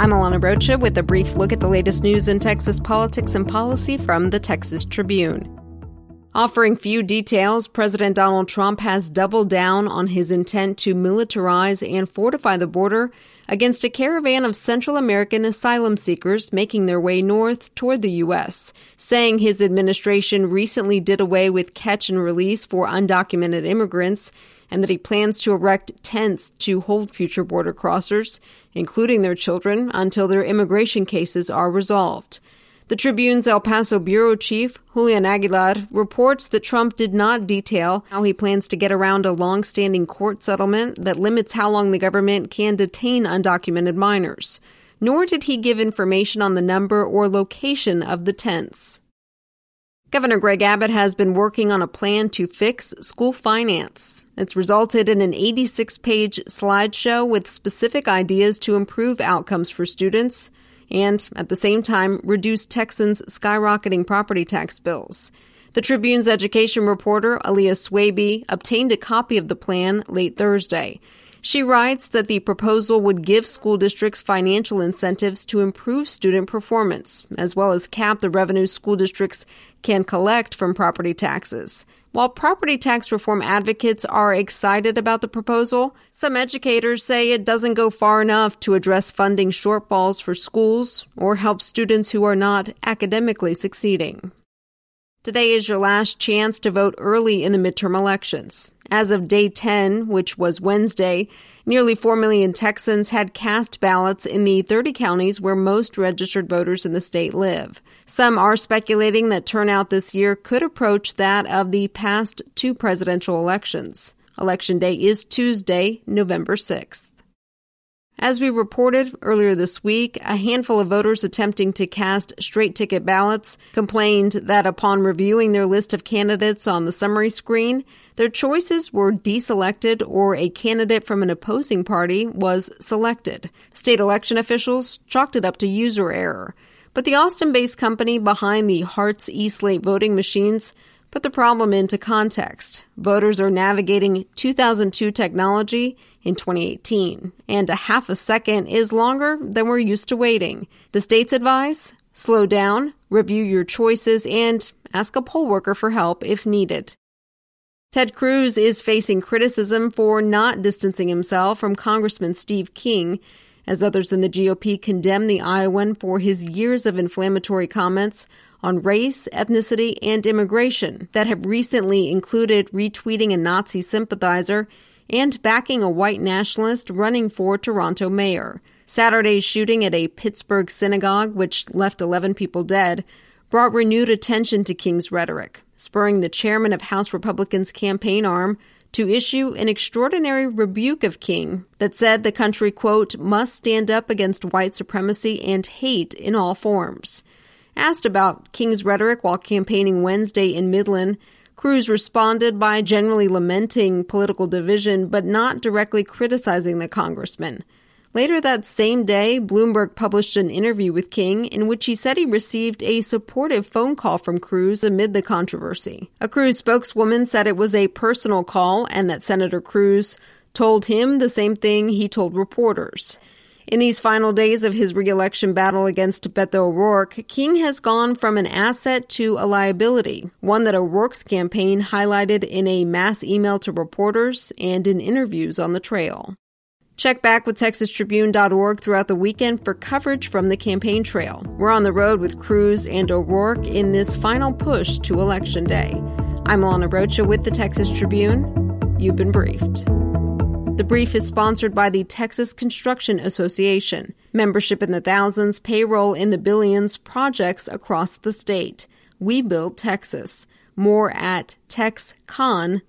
I'm Alana Rocha with a brief look at the latest news in Texas politics and policy from the Texas Tribune. Offering few details, President Donald Trump has doubled down on his intent to militarize and fortify the border against a caravan of Central American asylum seekers making their way north toward the U.S., saying his administration recently did away with catch and release for undocumented immigrants and that he plans to erect tents to hold future border crossers, including their children, until their immigration cases are resolved. The Tribune's El Paso bureau chief, Julian Aguilar, reports that Trump did not detail how he plans to get around a long-standing court settlement that limits how long the government can detain undocumented minors. Nor did he give information on the number or location of the tents. Governor Greg Abbott has been working on a plan to fix school finance. It's resulted in an 86 page slideshow with specific ideas to improve outcomes for students and, at the same time, reduce Texans' skyrocketing property tax bills. The Tribune's education reporter, Aliyah Swaby, obtained a copy of the plan late Thursday. She writes that the proposal would give school districts financial incentives to improve student performance, as well as cap the revenue school districts can collect from property taxes. While property tax reform advocates are excited about the proposal, some educators say it doesn't go far enough to address funding shortfalls for schools or help students who are not academically succeeding. Today is your last chance to vote early in the midterm elections. As of day 10, which was Wednesday, nearly 4 million Texans had cast ballots in the 30 counties where most registered voters in the state live. Some are speculating that turnout this year could approach that of the past two presidential elections. Election day is Tuesday, November 6th. As we reported earlier this week, a handful of voters attempting to cast straight ticket ballots complained that upon reviewing their list of candidates on the summary screen, their choices were deselected or a candidate from an opposing party was selected. State election officials chalked it up to user error. But the Austin based company behind the Hearts E Slate voting machines put the problem into context. Voters are navigating 2002 technology in 2018, and a half a second is longer than we're used to waiting. The state's advice slow down, review your choices, and ask a poll worker for help if needed. Ted Cruz is facing criticism for not distancing himself from Congressman Steve King, as others in the GOP condemn the Iowan for his years of inflammatory comments on race, ethnicity, and immigration that have recently included retweeting a Nazi sympathizer and backing a white nationalist running for Toronto mayor. Saturday's shooting at a Pittsburgh synagogue, which left 11 people dead, brought renewed attention to King's rhetoric, spurring the chairman of House Republicans' campaign arm to issue an extraordinary rebuke of King that said the country, quote, must stand up against white supremacy and hate in all forms. Asked about King's rhetoric while campaigning Wednesday in Midland, Cruz responded by generally lamenting political division but not directly criticizing the congressman. Later that same day, Bloomberg published an interview with King in which he said he received a supportive phone call from Cruz amid the controversy. A Cruz spokeswoman said it was a personal call and that Senator Cruz told him the same thing he told reporters. In these final days of his reelection battle against Beto O'Rourke, King has gone from an asset to a liability, one that O'Rourke's campaign highlighted in a mass email to reporters and in interviews on the trail. Check back with TexasTribune.org throughout the weekend for coverage from the campaign trail. We're on the road with Cruz and O'Rourke in this final push to Election Day. I'm Lana Rocha with the Texas Tribune. You've been briefed. The brief is sponsored by the Texas Construction Association. Membership in the thousands, payroll in the billions, projects across the state. We build Texas. More at texcon.org.